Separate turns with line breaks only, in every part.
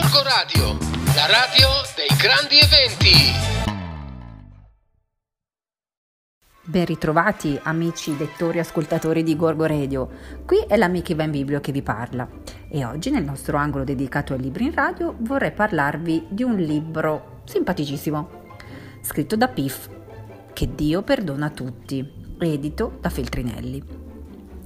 Gorgo Radio, la radio dei grandi eventi.
Ben ritrovati amici lettori e ascoltatori di Gorgo Radio, qui è l'amica Iva in Biblio che vi parla e oggi nel nostro angolo dedicato ai libri in radio vorrei parlarvi di un libro simpaticissimo, scritto da Piff, Che Dio perdona tutti, edito da Feltrinelli.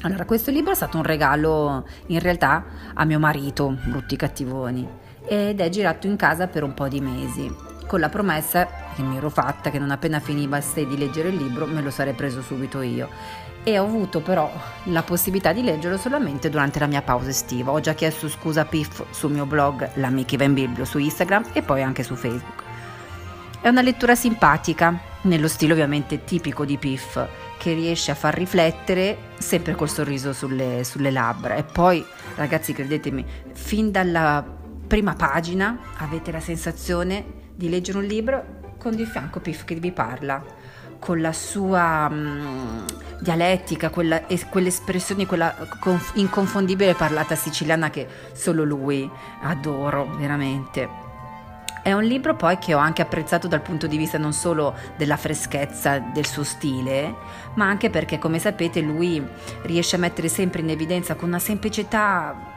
Allora, questo libro è stato un regalo in realtà a mio marito, brutti cattivoni, ed è girato in casa per un po' di mesi con la promessa che mi ero fatta che non appena finivasse di leggere il libro me lo sarei preso subito io e ho avuto però la possibilità di leggerlo solamente durante la mia pausa estiva. Ho già chiesto scusa a Piff sul mio blog L'Amica in Biblio su Instagram e poi anche su Facebook. È una lettura simpatica, nello stile ovviamente tipico di Piff, che riesce a far riflettere sempre col sorriso sulle, sulle labbra. E poi, ragazzi, credetemi, fin dalla prima pagina avete la sensazione di leggere un libro con di fianco Piff che vi parla, con la sua um, dialettica, quella, quell'espressione, quella conf- inconfondibile parlata siciliana che solo lui adoro veramente. È un libro poi che ho anche apprezzato dal punto di vista non solo della freschezza del suo stile, ma anche perché, come sapete, lui riesce a mettere sempre in evidenza con una semplicità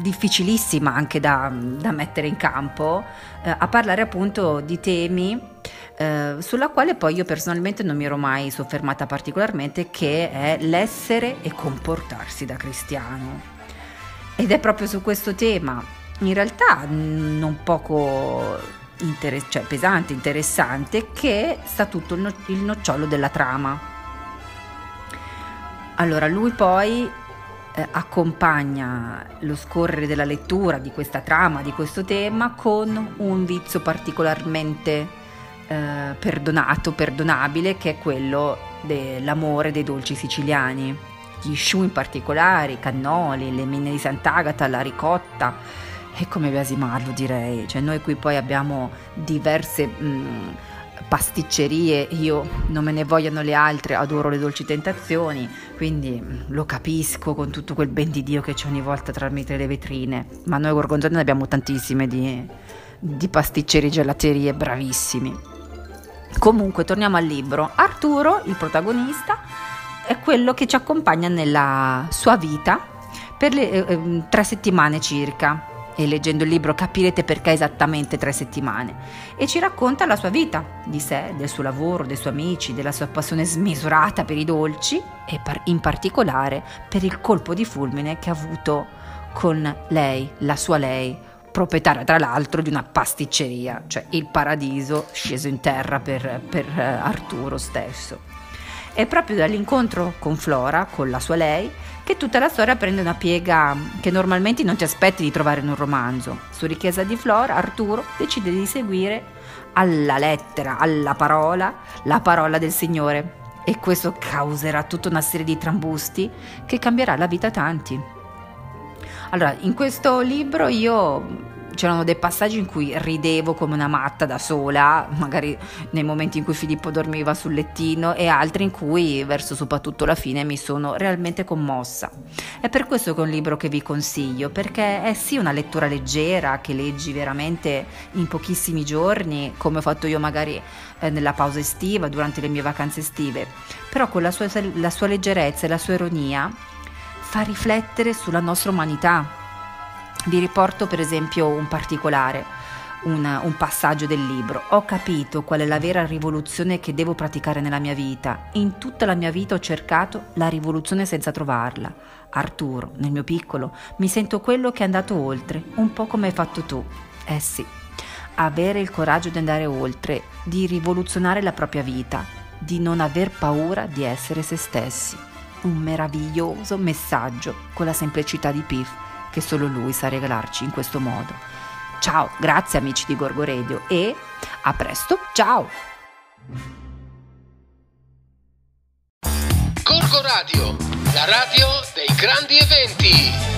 difficilissima anche da, da mettere in campo, eh, a parlare appunto di temi eh, sulla quale poi io personalmente non mi ero mai soffermata particolarmente, che è l'essere e comportarsi da cristiano. Ed è proprio su questo tema, in realtà non poco inter- cioè pesante, interessante, che sta tutto il, no- il nocciolo della trama. Allora, lui poi eh, accompagna lo scorrere della lettura di questa trama, di questo tema, con un vizio particolarmente eh, perdonato, perdonabile, che è quello dell'amore dei dolci siciliani. Gli sciù in particolare, i cannoli, le mine di Sant'Agata, la ricotta e come biasimarlo direi. Cioè noi qui poi abbiamo diverse... Mh, pasticcerie, io non me ne vogliono le altre, adoro le dolci tentazioni, quindi lo capisco con tutto quel ben di Dio che c'è ogni volta tramite le vetrine, ma noi gorgonzoni ne abbiamo tantissime di, di pasticcerie, gelaterie, bravissimi. Comunque torniamo al libro. Arturo, il protagonista, è quello che ci accompagna nella sua vita per le eh, eh tre settimane circa e leggendo il libro capirete perché esattamente tre settimane, e ci racconta la sua vita, di sé, del suo lavoro, dei suoi amici, della sua passione smisurata per i dolci e in particolare per il colpo di fulmine che ha avuto con lei, la sua lei, proprietaria tra l'altro di una pasticceria, cioè il paradiso sceso in terra per, per eh, Arturo stesso. È proprio dall'incontro con Flora, con la sua lei, che tutta la storia prende una piega che normalmente non ti aspetti di trovare in un romanzo. Su richiesta di Flora, Arturo decide di seguire alla lettera, alla parola, la parola del Signore. E questo causerà tutta una serie di trambusti che cambierà la vita a tanti. Allora, in questo libro io c'erano dei passaggi in cui ridevo come una matta da sola, magari nei momenti in cui Filippo dormiva sul lettino e altri in cui verso soprattutto la fine mi sono realmente commossa. È per questo che è un libro che vi consiglio, perché è sì una lettura leggera che leggi veramente in pochissimi giorni, come ho fatto io magari eh, nella pausa estiva, durante le mie vacanze estive, però con la sua, la sua leggerezza e la sua ironia fa riflettere sulla nostra umanità vi riporto per esempio un particolare, un, un, passaggio del libro. Ho capito qual è la vera rivoluzione che devo praticare nella mia vita. In tutta la mia vita ho cercato la rivoluzione senza trovarla. Arturo, nel mio piccolo, mi sento quello che è andato oltre, un po' come hai fatto tu. Eh sì, avere il coraggio di andare oltre, di rivoluzionare la propria vita, di non aver paura di essere se stessi. Un meraviglioso messaggio con la semplicità di Piff che solo lui sa regalarci in questo modo. Ciao, grazie amici di Gorgo Radio e a presto, ciao!
Gorgo la radio dei grandi eventi.